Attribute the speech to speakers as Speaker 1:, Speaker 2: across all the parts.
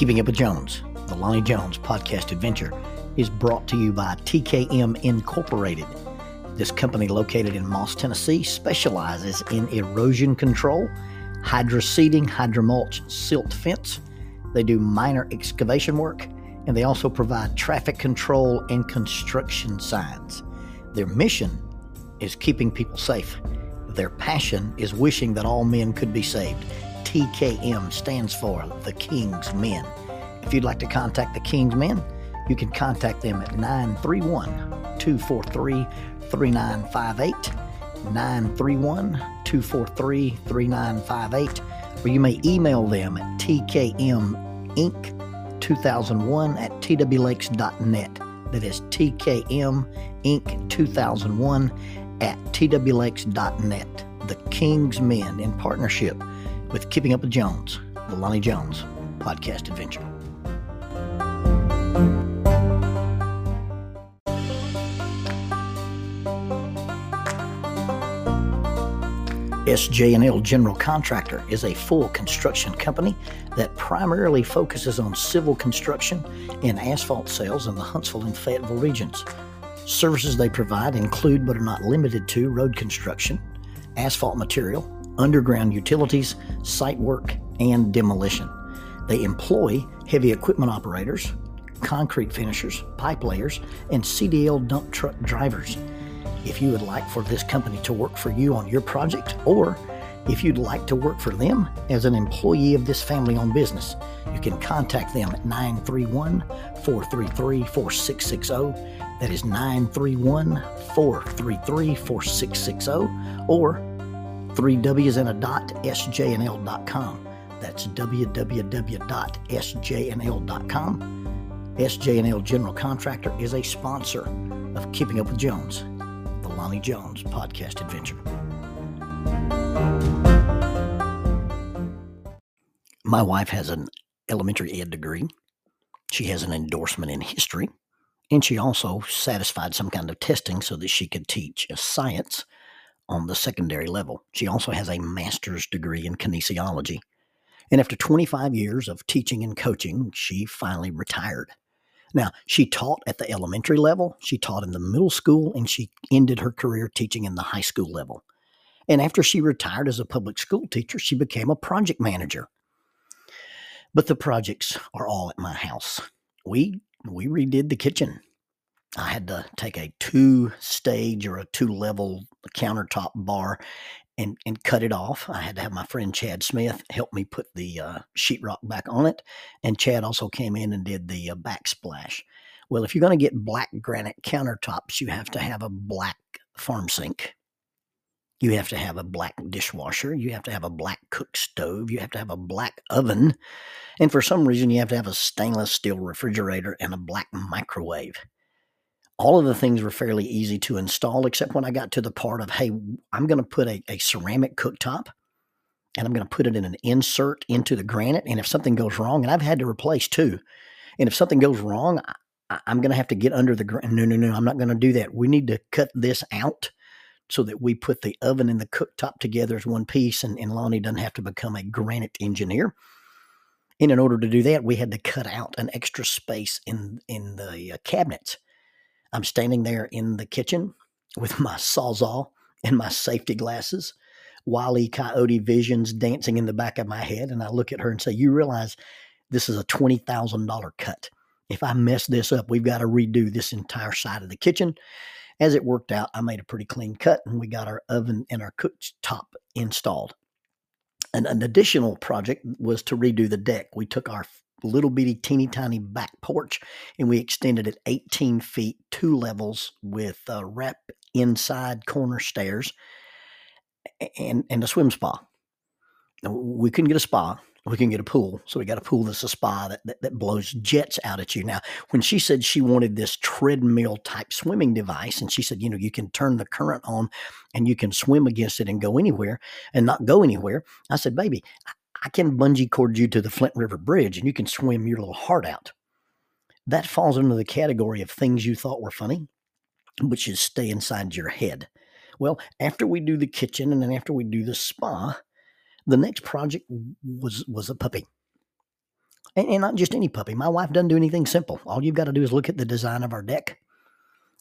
Speaker 1: Keeping Up with Jones, the Lonnie Jones podcast adventure, is brought to you by TKM Incorporated. This company, located in Moss, Tennessee, specializes in erosion control, hydro seeding, hydromulch, silt fence. They do minor excavation work, and they also provide traffic control and construction signs. Their mission is keeping people safe. Their passion is wishing that all men could be saved. TKM stands for the King's Men. If you'd like to contact the King's Men, you can contact them at 931 243 3958. 931 243 3958. Or you may email them at tkminc2001 at twlakes.net. That is tkminc2001 at twlakes.net. The King's Men in partnership with Keeping Up with Jones, the Lonnie Jones podcast adventure. SJ&L General Contractor is a full construction company that primarily focuses on civil construction and asphalt sales in the Huntsville and Fayetteville regions. Services they provide include but are not limited to road construction, asphalt material, underground utilities, site work, and demolition. They employ heavy equipment operators, concrete finishers, pipe layers, and CDL dump truck drivers. If you would like for this company to work for you on your project, or if you'd like to work for them as an employee of this family owned business, you can contact them at 931 433 4660. That is 931 433 4660 or 3 W's and a dot, sjnl.com. That's www.sjnl.com. SJ&L General Contractor is a sponsor of Keeping Up with Jones, the Lonnie Jones podcast adventure. My wife has an elementary ed degree. She has an endorsement in history, and she also satisfied some kind of testing so that she could teach science on the secondary level. She also has a master's degree in kinesiology. And after 25 years of teaching and coaching, she finally retired. Now, she taught at the elementary level, she taught in the middle school, and she ended her career teaching in the high school level. And after she retired as a public school teacher, she became a project manager. But the projects are all at my house. We we redid the kitchen. I had to take a two stage or a two level countertop bar and, and cut it off. I had to have my friend Chad Smith help me put the uh, sheetrock back on it. And Chad also came in and did the uh, backsplash. Well, if you're going to get black granite countertops, you have to have a black farm sink. You have to have a black dishwasher. You have to have a black cook stove. You have to have a black oven. And for some reason, you have to have a stainless steel refrigerator and a black microwave all of the things were fairly easy to install, except when I got to the part of, hey, I'm going to put a, a ceramic cooktop and I'm going to put it in an insert into the granite. And if something goes wrong, and I've had to replace two, and if something goes wrong, I, am going to have to get under the granite. No, no, no, I'm not going to do that. We need to cut this out so that we put the oven and the cooktop together as one piece, and, and Lonnie doesn't have to become a granite engineer. And in order to do that, we had to cut out an extra space in in the uh, cabinets I'm standing there in the kitchen with my sawzall and my safety glasses, wily coyote visions dancing in the back of my head. And I look at her and say, You realize this is a $20,000 cut. If I mess this up, we've got to redo this entire side of the kitchen. As it worked out, I made a pretty clean cut and we got our oven and our cooktop installed. And an additional project was to redo the deck. We took our little bitty teeny tiny back porch and we extended it 18 feet two levels with uh, wrap inside corner stairs and and a swim spa. We couldn't get a spa. We can get a pool so we got a pool that's a spa that, that, that blows jets out at you. Now when she said she wanted this treadmill type swimming device and she said you know you can turn the current on and you can swim against it and go anywhere and not go anywhere i said baby I can bungee cord you to the Flint River Bridge and you can swim your little heart out. That falls under the category of things you thought were funny, which is stay inside your head. Well, after we do the kitchen and then after we do the spa, the next project was was a puppy. And, and not just any puppy. My wife doesn't do anything simple. All you've got to do is look at the design of our deck.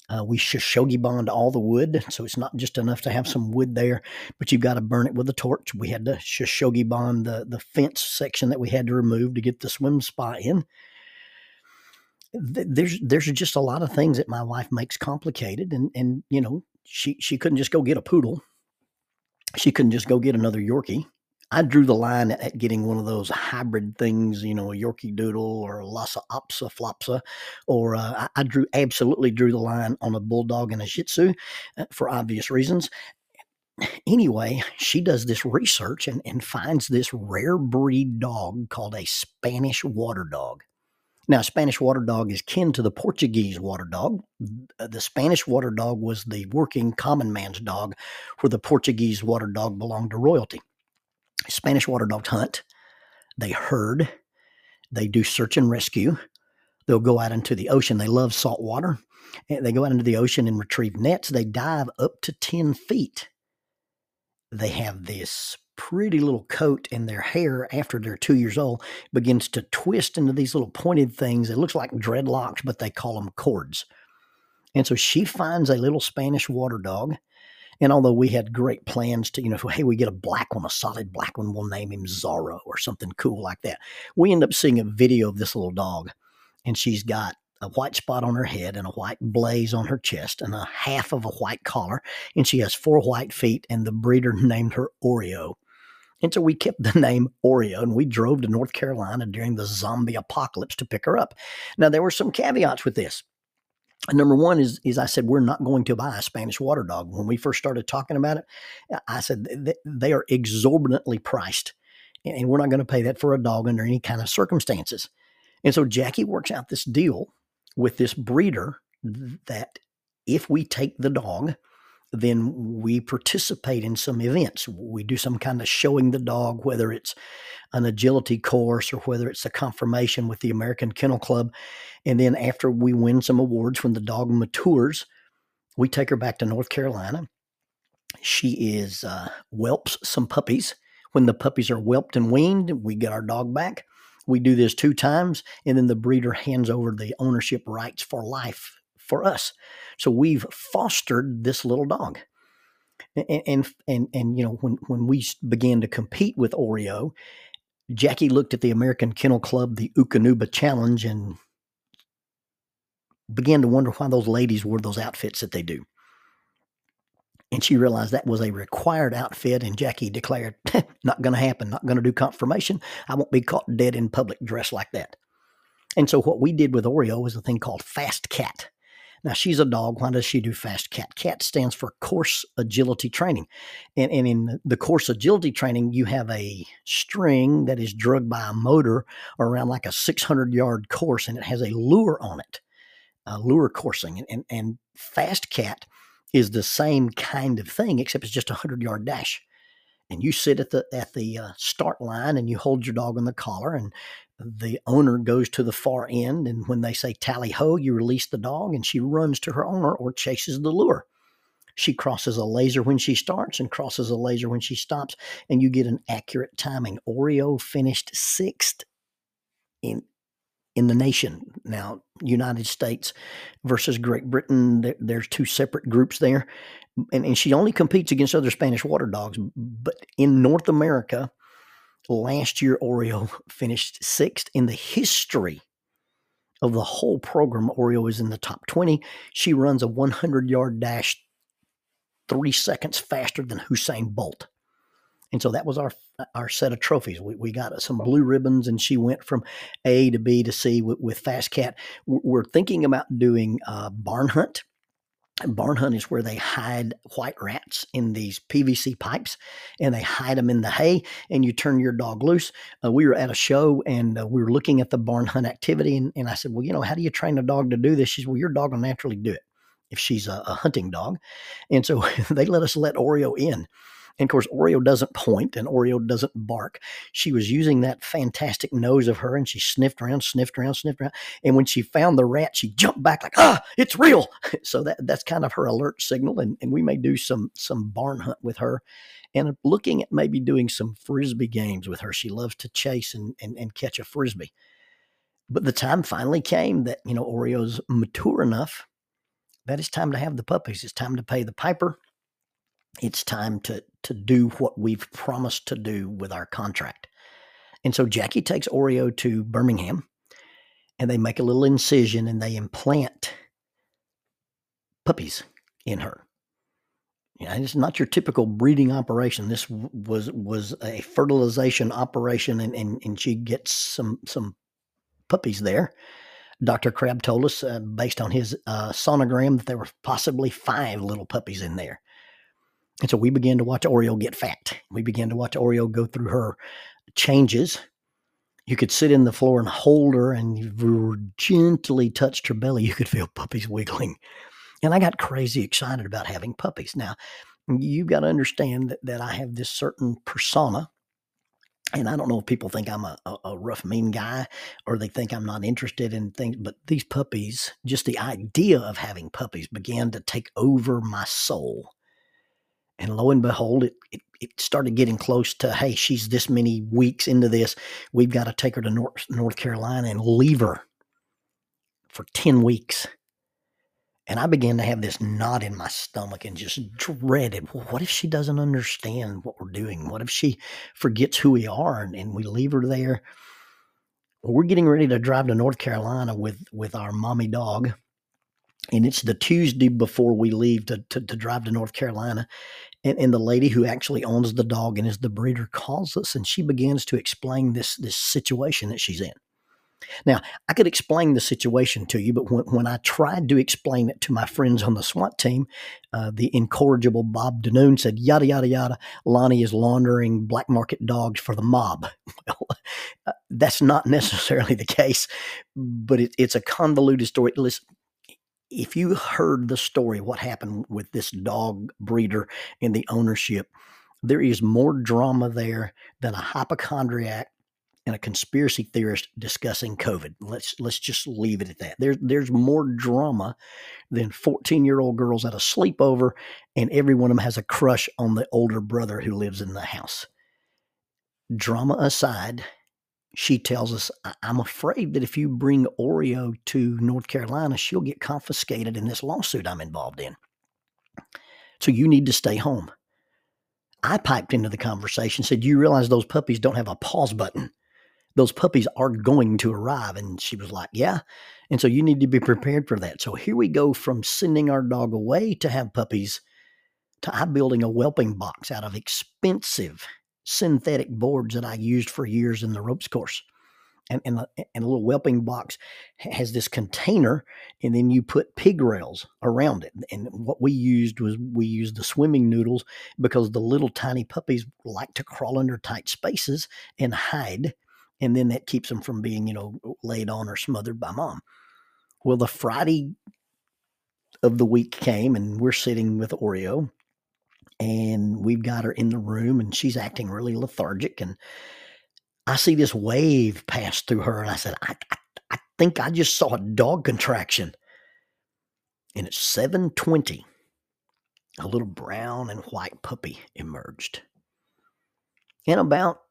Speaker 1: Uh, we shou sugi ban all the wood, so it's not just enough to have some wood there, but you've got to burn it with a torch. We had to shou sugi ban the, the fence section that we had to remove to get the swim spa in. There's there's just a lot of things that my wife makes complicated, and and you know she she couldn't just go get a poodle, she couldn't just go get another Yorkie. I drew the line at getting one of those hybrid things, you know, a Yorkie Doodle or a Lhasa Apso Flopsa, or uh, I, drew absolutely drew the line on a Bulldog and a Shih Tzu uh, for obvious reasons. Anyway, she does this research and, and finds this rare breed dog called a Spanish water dog. Now, Spanish water dog is kin to the Portuguese water dog. The Spanish water dog was the working common man's dog, where the Portuguese water dog belonged to royalty. Spanish water dogs hunt, they herd, they do search and rescue. They'll go out into the ocean. They love salt water. They go out into the ocean and retrieve nets. They dive up to 10 feet. They have this pretty little coat, and their hair, after they're two years old, begins to twist into these little pointed things. It looks like dreadlocks, but they call them cords. And so she finds a little Spanish water dog and although we had great plans to, you know, hey, we get a black one, a solid black one, we'll name him Zorro or something cool like that. We end up seeing a video of this little dog, and she's got a white spot on her head and a white blaze on her chest and a half of a white collar, and she has four white feet, and the breeder named her Oreo. And so we kept the name Oreo and we drove to North Carolina during the zombie apocalypse to pick her up. Now, there were some caveats with this. Number one is, is I said, we're not going to buy a Spanish water dog. When we first started talking about it, I said, they are exorbitantly priced and we're not going to pay that for a dog under any kind of circumstances. And so Jackie works out this deal with this breeder that if we take the dog, then we participate in some events. We do some kind of showing the dog, whether it's an agility course or whether it's a conformation with the American Kennel Club. And then after we win some awards, when the dog matures, we take her back to North Carolina. She is uh, whelps some puppies. When the puppies are whelped and weaned, we get our dog back. We do this two times, and then the breeder hands over the ownership rights for life for us. So we've fostered this little dog. And, and and and, you know when when we began to compete with Oreo, Jackie looked at the American Kennel Club, the Eukanuba Challenge, and began to wonder why those ladies wore those outfits that they do. And she realized that was a required outfit, and Jackie declared, Not going to happen, not going to do conformation. I won't be caught dead in public dressed like that. And so, what we did with Oreo was a thing called Fast Cat. Now, she's a dog. Why does she do fast cat? CAT stands for course agility training. And, and in the course agility training, you have a string that is drugged by a motor around like a 600 yard course, and it has a lure on it, lure coursing. And, and, and fast cat is the same kind of thing, except it's just a 100 yard dash and you sit at the at the uh, start line and you hold your dog on the collar and the owner goes to the far end and when they say tally ho you release the dog and she runs to her owner or chases the lure. She crosses a laser when she starts and crosses a laser when she stops and you get an accurate timing. Oreo finished sixth in in the nation. Now united states versus great britain there, there's two separate groups there and, and she only competes against other spanish water dogs but in north america Last year, Oreo finished sixth in the history of the whole program. Oreo is in the top 20. She runs a 100 yard dash three seconds faster than Usain Bolt. And so that was our our set of trophies. We, we got some blue ribbons, and she went from A to B to C with, with Fast Cat. We're thinking about doing a barn hunt barn hunt is where they hide white rats in these PVC pipes and they hide them in the hay and you turn your dog loose. Uh, we were at a show and uh, we were looking at the barn hunt activity and, and I said, well, you know, how do you train a dog to do this? She said, well, your dog will naturally do it if she's a, a hunting dog. And so they let us let Oreo in. And of course, Oreo doesn't point and Oreo doesn't bark. She was using that fantastic nose of her and she sniffed around, sniffed around, sniffed around. And when she found the rat, she jumped back like, ah, it's real. So that that's kind of her alert signal. And, and we may do some some barn hunt with her and looking at maybe doing some frisbee games with her. She loves to chase and, and, and catch a frisbee. But the time finally came that, you know, Oreo's mature enough that it's time to have the puppies. It's time to pay the piper. It's time to to do what we've promised to do with our contract. And so Jackie takes Oreo to Birmingham and they make a little incision and they implant puppies in her. Yeah, it's not your typical breeding operation. This was was a fertilization operation, and, and, and she gets some some puppies there. Dr. Crabb told us, uh, based on his uh, sonogram, that there were possibly five little puppies in there. And so we began to watch Oreo get fat. We began to watch Oreo go through her changes. You could sit in the floor and hold her, and you gently touched her belly. You could feel puppies wiggling. And I got crazy excited about having puppies. Now, you've got to understand that, that I have this certain persona and I don't know if people think I'm a, a, rough, mean guy or they think I'm not interested in things, but these puppies, just the idea of having puppies began to take over my soul. And lo and behold, it, it, it started getting close to, hey, she's this many weeks into this. We've got to take her to North, North Carolina and leave her for 10 weeks. And I began to have this knot in my stomach and just dreaded, well, what if she doesn't understand what we're doing? What if she forgets who we are and, and we leave her there? Well, we're getting ready to drive to North Carolina with, with our mommy dog. And it's the Tuesday before we leave to, to, to drive to North Carolina. And, and the lady who actually owns the dog and is the breeder calls us and she begins to explain this, this situation that she's in. Now, I could explain the situation to you, but when, when I tried to explain it to my friends on the SWAT team, uh, the incorrigible Bob Danoon said, yada, yada, yada, Lonnie is laundering black market dogs for the mob. Well, uh, that's not necessarily the case, but it, it's a convoluted story. Listen, if you heard the story, what happened with this dog breeder and the ownership, there is more drama there than a hypochondriac and a conspiracy theorist discussing COVID. Let's let's just leave it at that. There's there's more drama than 14 year old girls at a sleepover, and every one of them has a crush on the older brother who lives in the house. Drama aside, she tells us, I'm afraid that if you bring Oreo to North Carolina, she'll get confiscated in this lawsuit I'm involved in. So you need to stay home. I piped into the conversation, said, "Do You realize those puppies don't have a pause button those puppies are going to arrive. And she was like, Yeah. And so you need to be prepared for that. So here we go from sending our dog away to have puppies to I building a whelping box out of expensive synthetic boards that I used for years in the ropes course. And, and, uh, and a little whelping box has this container, and then you put pig rails around it. And what we used was we used the swimming noodles because the little tiny puppies like to crawl under tight spaces and hide and then that keeps them from being, you know, laid on or smothered by mom. Well, the Friday of the week came, and we're sitting with Oreo, and we've got her in the room, and she's acting really lethargic. And I see this wave pass through her, and I said, I, I, I think I just saw a dog contraction. And at 720, a little brown and white puppy emerged. And about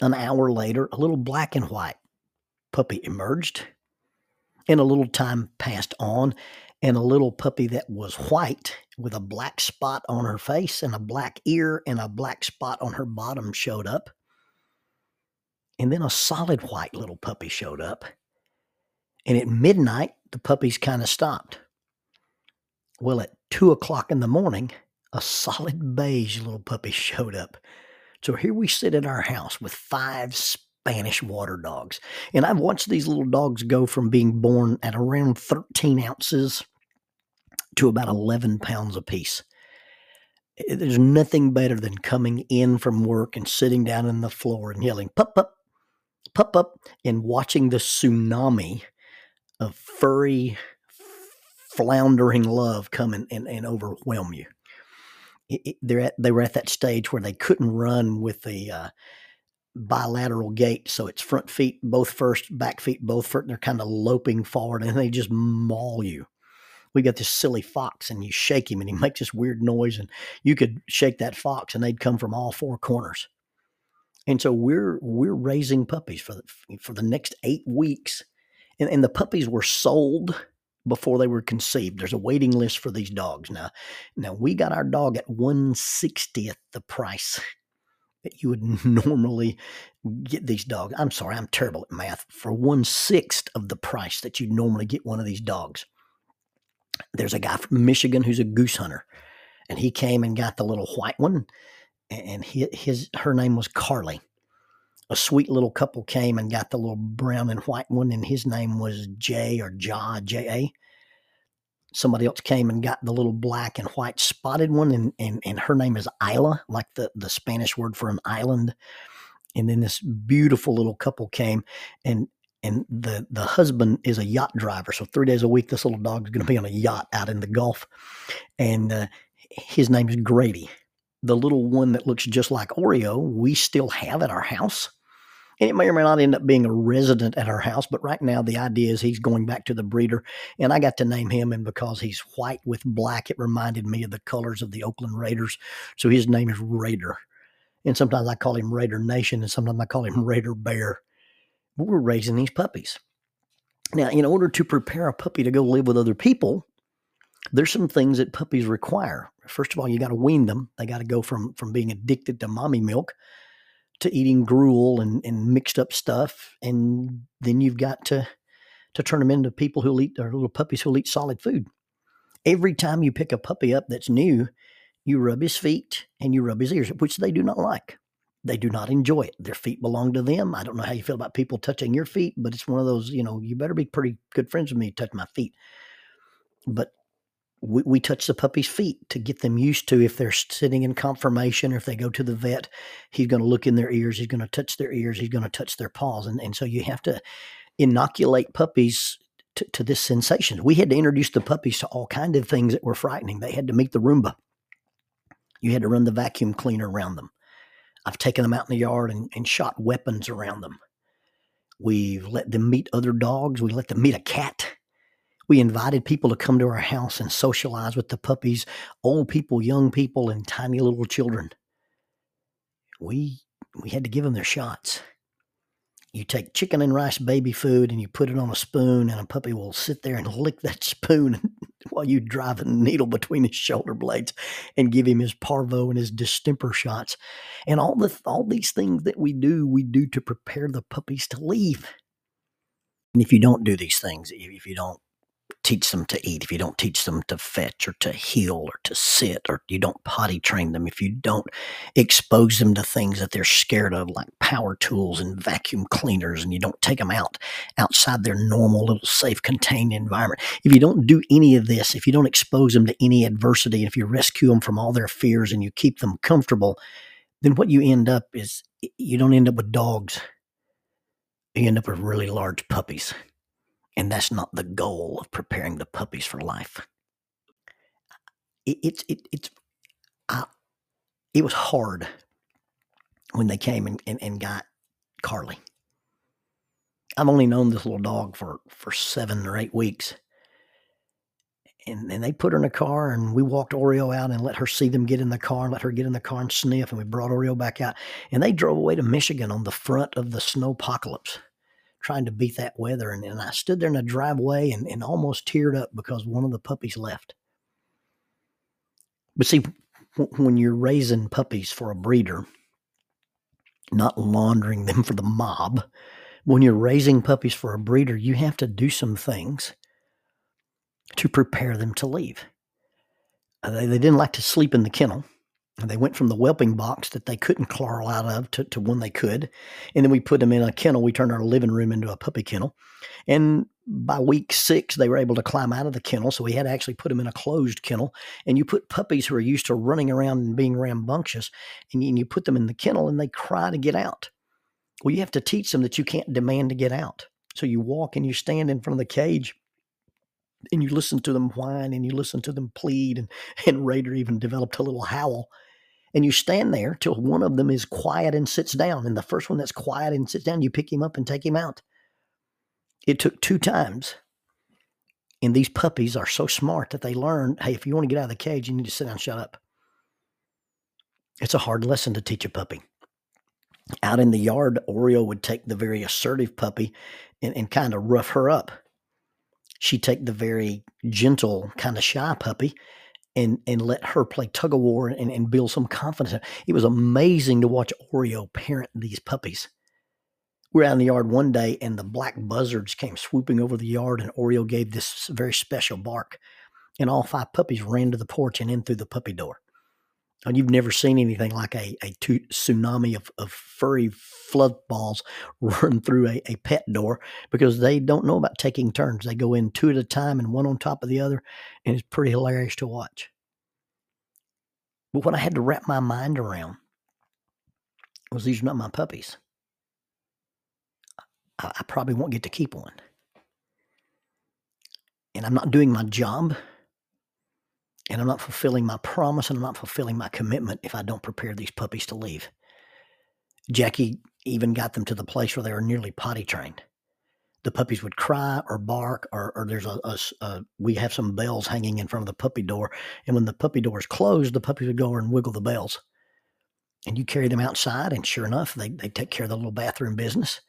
Speaker 1: an hour later, a little black and white puppy emerged, and a little time passed on, and a little puppy that was white with a black spot on her face and a black ear and a black spot on her bottom showed up. And then a solid white little puppy showed up. And at midnight, the puppies kind of stopped. Well, at two o'clock in the morning, a solid beige little puppy showed up so here we sit at our house with five Spanish water dogs. And I've watched these little dogs go from being born at around 13 ounces to about 11 pounds apiece. There's nothing better than coming in from work and sitting down on the floor and yelling, pup, pup, pup, pup, and watching the tsunami of furry, floundering love come and, and, and overwhelm you it, they're at, they were at that stage where they couldn't run with the uh, bilateral gait. So it's front feet both first, back feet both first. They're kind of loping forward and they just maul you. We got this silly fox and you shake him and he makes this weird noise and you could shake that fox and they'd come from all four corners. And so we're we're raising puppies for the, for the next eight weeks, And, and the puppies were sold before they were conceived. There's a waiting list for these dogs now. Now we got our dog at one sixtieth the price that you would normally get these dogs. I'm sorry, I'm terrible at math. For one sixth of the price that you'd normally get one of these dogs. There's a guy from Michigan who's a goose hunter, and he came and got the little white one, and his, his her name was Carly. A sweet little couple came and got the little brown and white one, and his name was Jay or Ja J A somebody else came and got the little black and white spotted one and, and, and her name is Isla, like the, the Spanish word for an island. And then this beautiful little couple came and and the the husband is a yacht driver. So three days a week, this little dog is going to be on a yacht out in the Gulf, and uh, his name is Grady. The little one that looks just like Oreo, we still have at our house. And it may or may not end up being a resident at our house, but right now the idea is he's going back to the breeder. And I got to name him, and because he's white with black, it reminded me of the colors of the Oakland Raiders. So his name is Raider. And sometimes I call him Raider Nation, and sometimes I call him Raider Bear. But we're raising these puppies. Now, in order to prepare a puppy to go live with other people, there's some things that puppies require. First of all, you got to wean them. They got to go from from being addicted to mommy milk to eating gruel and, and mixed up stuff, and then you've got to to turn them into people who'll eat or little puppies who'll eat solid food. Every time you pick a puppy up that's new, you rub his feet and you rub his ears, which they do not like. They do not enjoy it. Their feet belong to them. I don't know how you feel about people touching your feet, but it's one of those, you know, you better be pretty good friends with me to touch my feet. But we, we touch the puppy's feet to get them used to if they're sitting in conformation or if they go to the vet, he's going to look in their ears, he's going to touch their ears, he's going to touch their paws. And, and so you have to inoculate puppies to, to this sensation. We had to introduce the puppies to all kind of things that were frightening. They had to meet the Roomba. You had to run the vacuum cleaner around them. I've taken them out in the yard and, and shot weapons around them. We've let them meet other dogs. We let them meet a cat. We invited people to come to our house and socialize with the puppies, old people, young people, and tiny little children. We we had to give them their shots. You take chicken and rice baby food and you put it on a spoon, and a puppy will sit there and lick that spoon while you drive a needle between his shoulder blades and give him his parvo and his distemper shots. And all the all these things that we do, we do to prepare the puppies to leave. And if you don't do these things, if you don't teach them to eat, if you don't teach them to fetch or to heel or to sit, or you don't potty train them, if you don't expose them to things that they're scared of, like power tools and vacuum cleaners, and you don't take them out outside their normal little safe contained environment, if you don't do any of this, if you don't expose them to any adversity, if you rescue them from all their fears and you keep them comfortable, then what you end up is you don't end up with dogs. You end up with really large puppies. And that's not the goal of preparing the puppies for life. It, it, it, it's, I, it was hard when they came and, and, and got Carly. I've only known this little dog for, for seven or eight weeks. And, and they put her in a car and we walked Oreo out and let her see them get in the car and let her get in the car and sniff. And we brought Oreo back out. And they drove away to Michigan on the front of the snow apocalypse trying to beat that weather. And, and I stood there in the driveway and, and almost teared up because one of the puppies left. But see, w- when you're raising puppies for a breeder, not laundering them for the mob, when you're raising puppies for a breeder, you have to do some things to prepare them to leave. Uh, they, they didn't like to sleep in the kennel. They went from the whelping box that they couldn't claw out of to, to one they could. And then we put them in a kennel. We turned our living room into a puppy kennel. And by week six, they were able to climb out of the kennel. So we had to actually put them in a closed kennel. And you put puppies who are used to running around and being rambunctious, and you, and you put them in the kennel and they cry to get out. Well, you have to teach them that you can't demand to get out. So you walk and you stand in front of the cage and you listen to them whine and you listen to them plead. And, and Raider even developed a little howl and you stand there till one of them is quiet and sits down. And the first one that's quiet and sits down, you pick him up and take him out. It took two times. And these puppies are so smart that they learn hey, if you want to get out of the cage, you need to sit down and shut up. It's a hard lesson to teach a puppy. Out in the yard, Oreo would take the very assertive puppy and, and kind of rough her up. She'd take the very gentle, kind of shy puppy and and let her play tug of war and, and build some confidence. It was amazing to watch Oreo parent these puppies. We were out in the yard one day and the black buzzards came swooping over the yard and Oreo gave this very special bark. And all five puppies ran to the porch and in through the puppy door. And you've never seen anything like a, a tsunami of, of furry flood balls run through a, a pet door because they don't know about taking turns. They go in two at a time and one on top of the other, and it's pretty hilarious to watch. But what I had to wrap my mind around was these are not my puppies. I, I probably won't get to keep one. And I'm not doing my job and I'm not fulfilling my promise and I'm not fulfilling my commitment if I don't prepare these puppies to leave. Jackie even got them to the place where they were nearly potty trained. The puppies would cry or bark, or, or there's a, a, a, we have some bells hanging in front of the puppy door, and when the puppy door is closed, the puppies would go over and wiggle the bells. And you carry them outside, and sure enough, they they take care of the little bathroom business.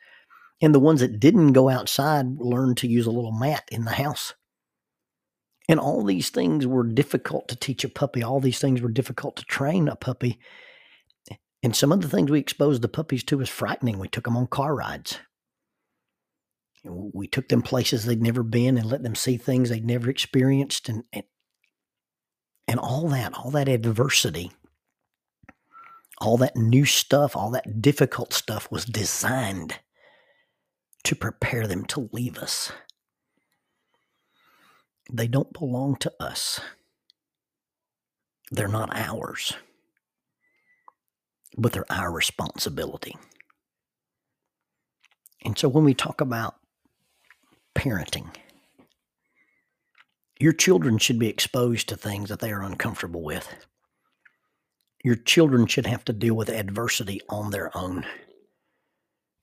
Speaker 1: And the ones that didn't go outside learned to use a little mat in the house and all these things were difficult to teach a puppy. All these things were difficult to train a puppy. And some of the things we exposed the puppies to was frightening. We took them on car rides. We took them places they'd never been and let them see things they'd never experienced. And, and, and all that, all that adversity, all that new stuff, all that difficult stuff was designed to prepare them to leave us. They don't belong to us. They're not ours, but they're our responsibility. And so when we talk about parenting, your children should be exposed to things that they are uncomfortable with. Your children should have to deal with adversity on their own.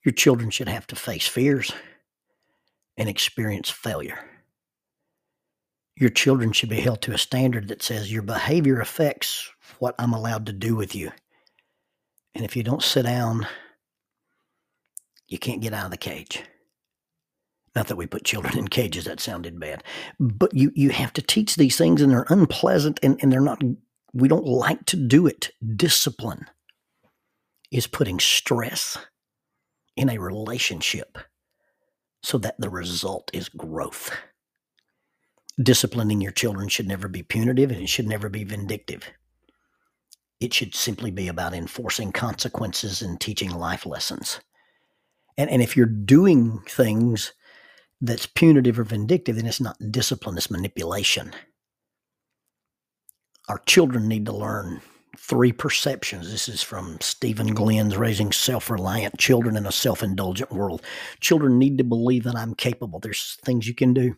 Speaker 1: Your children should have to face fears and experience failure your children should be held to a standard that says your behavior affects what I'm allowed to do with you. And if you don't sit down, you can't get out of the cage. Not that we put children in cages, that sounded bad. But you, you have to teach these things and they're unpleasant and, and they're not, we don't like to do it. Discipline is putting stress in a relationship so that the result is growth disciplining your children should never be punitive and it should never be vindictive. It should simply be about enforcing consequences and teaching life lessons. And, and if you're doing things that's punitive or vindictive, then it's not discipline, it's manipulation. Our children need to learn three perceptions. This is from Stephen Glenn's Raising Self Reliant Children in a Self Indulgent World. Children need to believe that I'm capable. There's things you can do.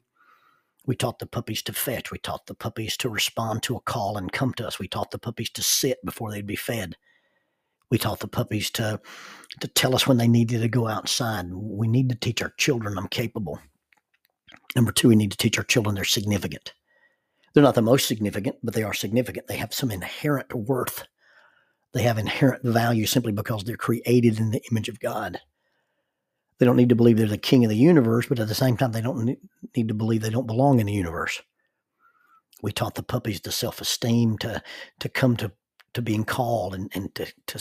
Speaker 1: We taught the puppies to fetch. We taught the puppies to respond to a call and come to us. We taught the puppies to sit before they'd be fed. We taught the puppies to to tell us when they needed to go outside. We need to teach our children I'm capable. Number two, we need to teach our children they're significant. They're not the most significant, but they are significant. They have some inherent worth. They have inherent value simply because they're created in the image of God. They don't need to believe they're the king of the universe, but at the same time, they don't need to believe they don't belong in the universe. We taught the puppies to self esteem, to to come to to being called, and and to to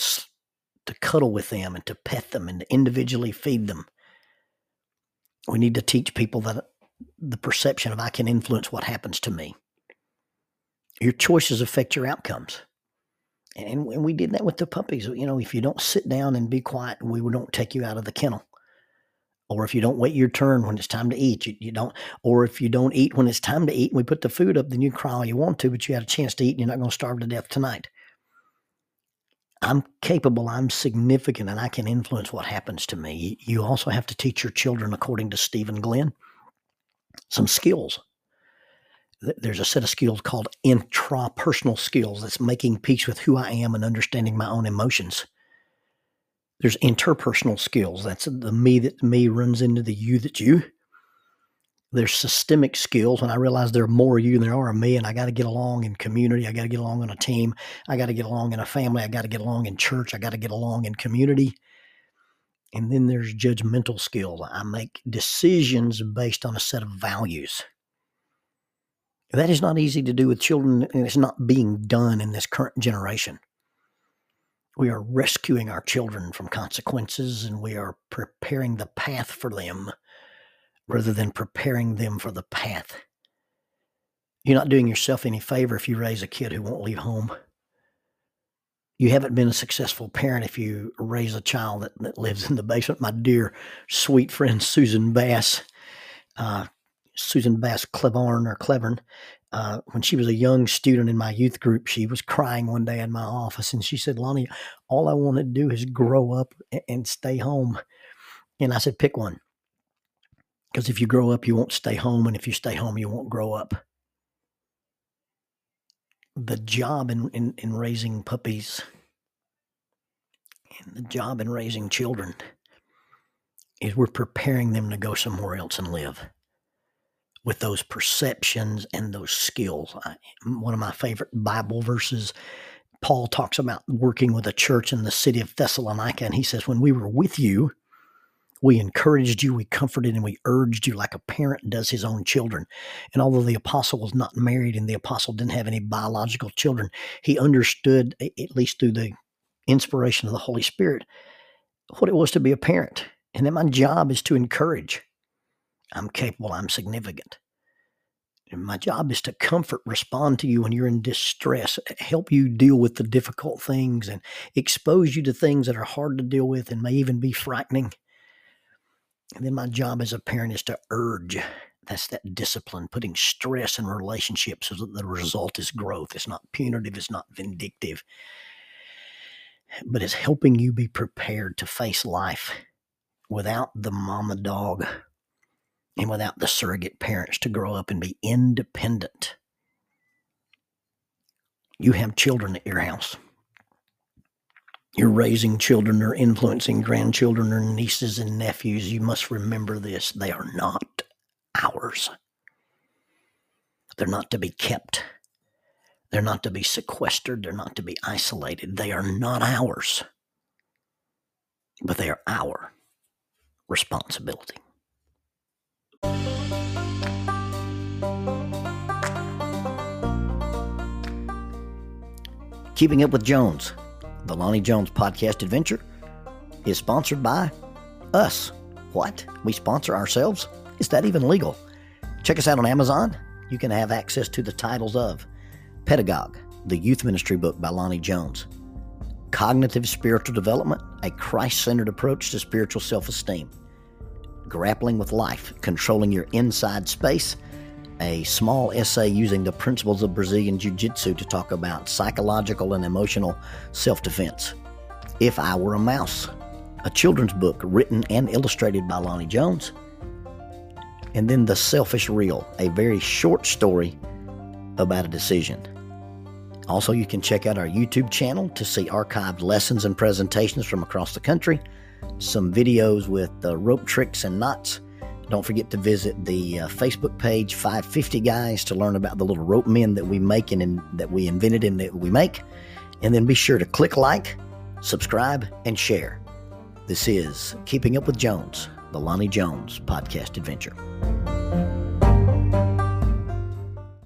Speaker 1: to cuddle with them, and to pet them, and to individually feed them. We need to teach people that the perception of I can influence what happens to me. Your choices affect your outcomes. And, and we did that with the puppies. You know, if you don't sit down and be quiet, we don't take you out of the kennel or if you don't wait your turn when it's time to eat, you, you don't, or if you don't eat when it's time to eat and we put the food up, then you cry all you want to, but you had a chance to eat and you're not going to starve to death tonight. I'm capable, I'm significant, and I can influence what happens to me. You also have to teach your children, according to Stephen Glenn, some skills. There's a set of skills called intrapersonal skills that's making peace with who I am and understanding my own emotions there's interpersonal skills. That's the me that me runs into the you that you. There's systemic skills, and I realize there are more you than there are me, and I got to get along in community. I got to get along on a team. I got to get along in a family. I got to get along in church. I got to get along in community. And then there's judgmental skills. I make decisions based on a set of values. That is not easy to do with children, and it's not being done in this current generation. We are rescuing our children from consequences and we are preparing the path for them rather than preparing them for the path. You're not doing yourself any favor if you raise a kid who won't leave home. You haven't been a successful parent if you raise a child that, that lives in the basement. My dear, sweet friend Susan Bass, uh, Susan Bass Clevorn or Clevern, uh, when she was a young student in my youth group, she was crying one day in my office and she said, Lonnie, all I want to do is grow up and stay home. And I said, pick one. Because if you grow up, you won't stay home. And if you stay home, you won't grow up. The job in, in, in raising puppies and the job in raising children is we're preparing them to go somewhere else and live with those perceptions and those skills. I, one of my favorite Bible verses, Paul talks about working with a church in the city of Thessalonica, and he says, When we were with you, we encouraged you, we comforted, and we urged you like a parent does his own children. And although the apostle was not married and the apostle didn't have any biological children, he understood, at least through the inspiration of the Holy Spirit, what it was to be a parent. And that my job is to encourage. I'm capable, I'm significant. And my job is to comfort, respond to you when you're in distress, help you deal with the difficult things, and expose you to things that are hard to deal with and may even be frightening. And then my job as a parent is to urge. That's that discipline, putting stress in relationships so that the result is growth. It's not punitive, it's not vindictive, but it's helping you be prepared to face life without the mama dog and without the surrogate parents to grow up and be independent. You have children at your house. You're raising children or influencing grandchildren or nieces and nephews. You must remember this. They are not ours. They're not to be kept. They're not to be sequestered. They're not to be isolated. They are not ours. But they are our responsibility. Keeping Up with Jones, the Lonnie Jones podcast adventure, is sponsored by us. What? We sponsor ourselves? Is that even legal? Check us out on Amazon. You can have access to the titles of Pedagogue, the youth ministry book by Lonnie Jones, Cognitive Spiritual Development, a Christ centered approach to spiritual self esteem, Grappling with Life, Controlling Your Inside Space, a small essay using the principles of Brazilian Jiu Jitsu to talk about psychological and emotional self defense. If I Were a Mouse, a children's book written and illustrated by Lonnie Jones. And then The Selfish Real, a very short story about a decision. Also, you can check out our YouTube channel to see archived lessons and presentations from across the country, some videos with uh, rope tricks and knots don't forget to visit the uh, Facebook page 550 Guys to learn about the little rope men that we make and in, that we invented and that we make. And then be sure to click like, subscribe, and share. This is Keeping Up with Jones, the Lonnie Jones podcast adventure.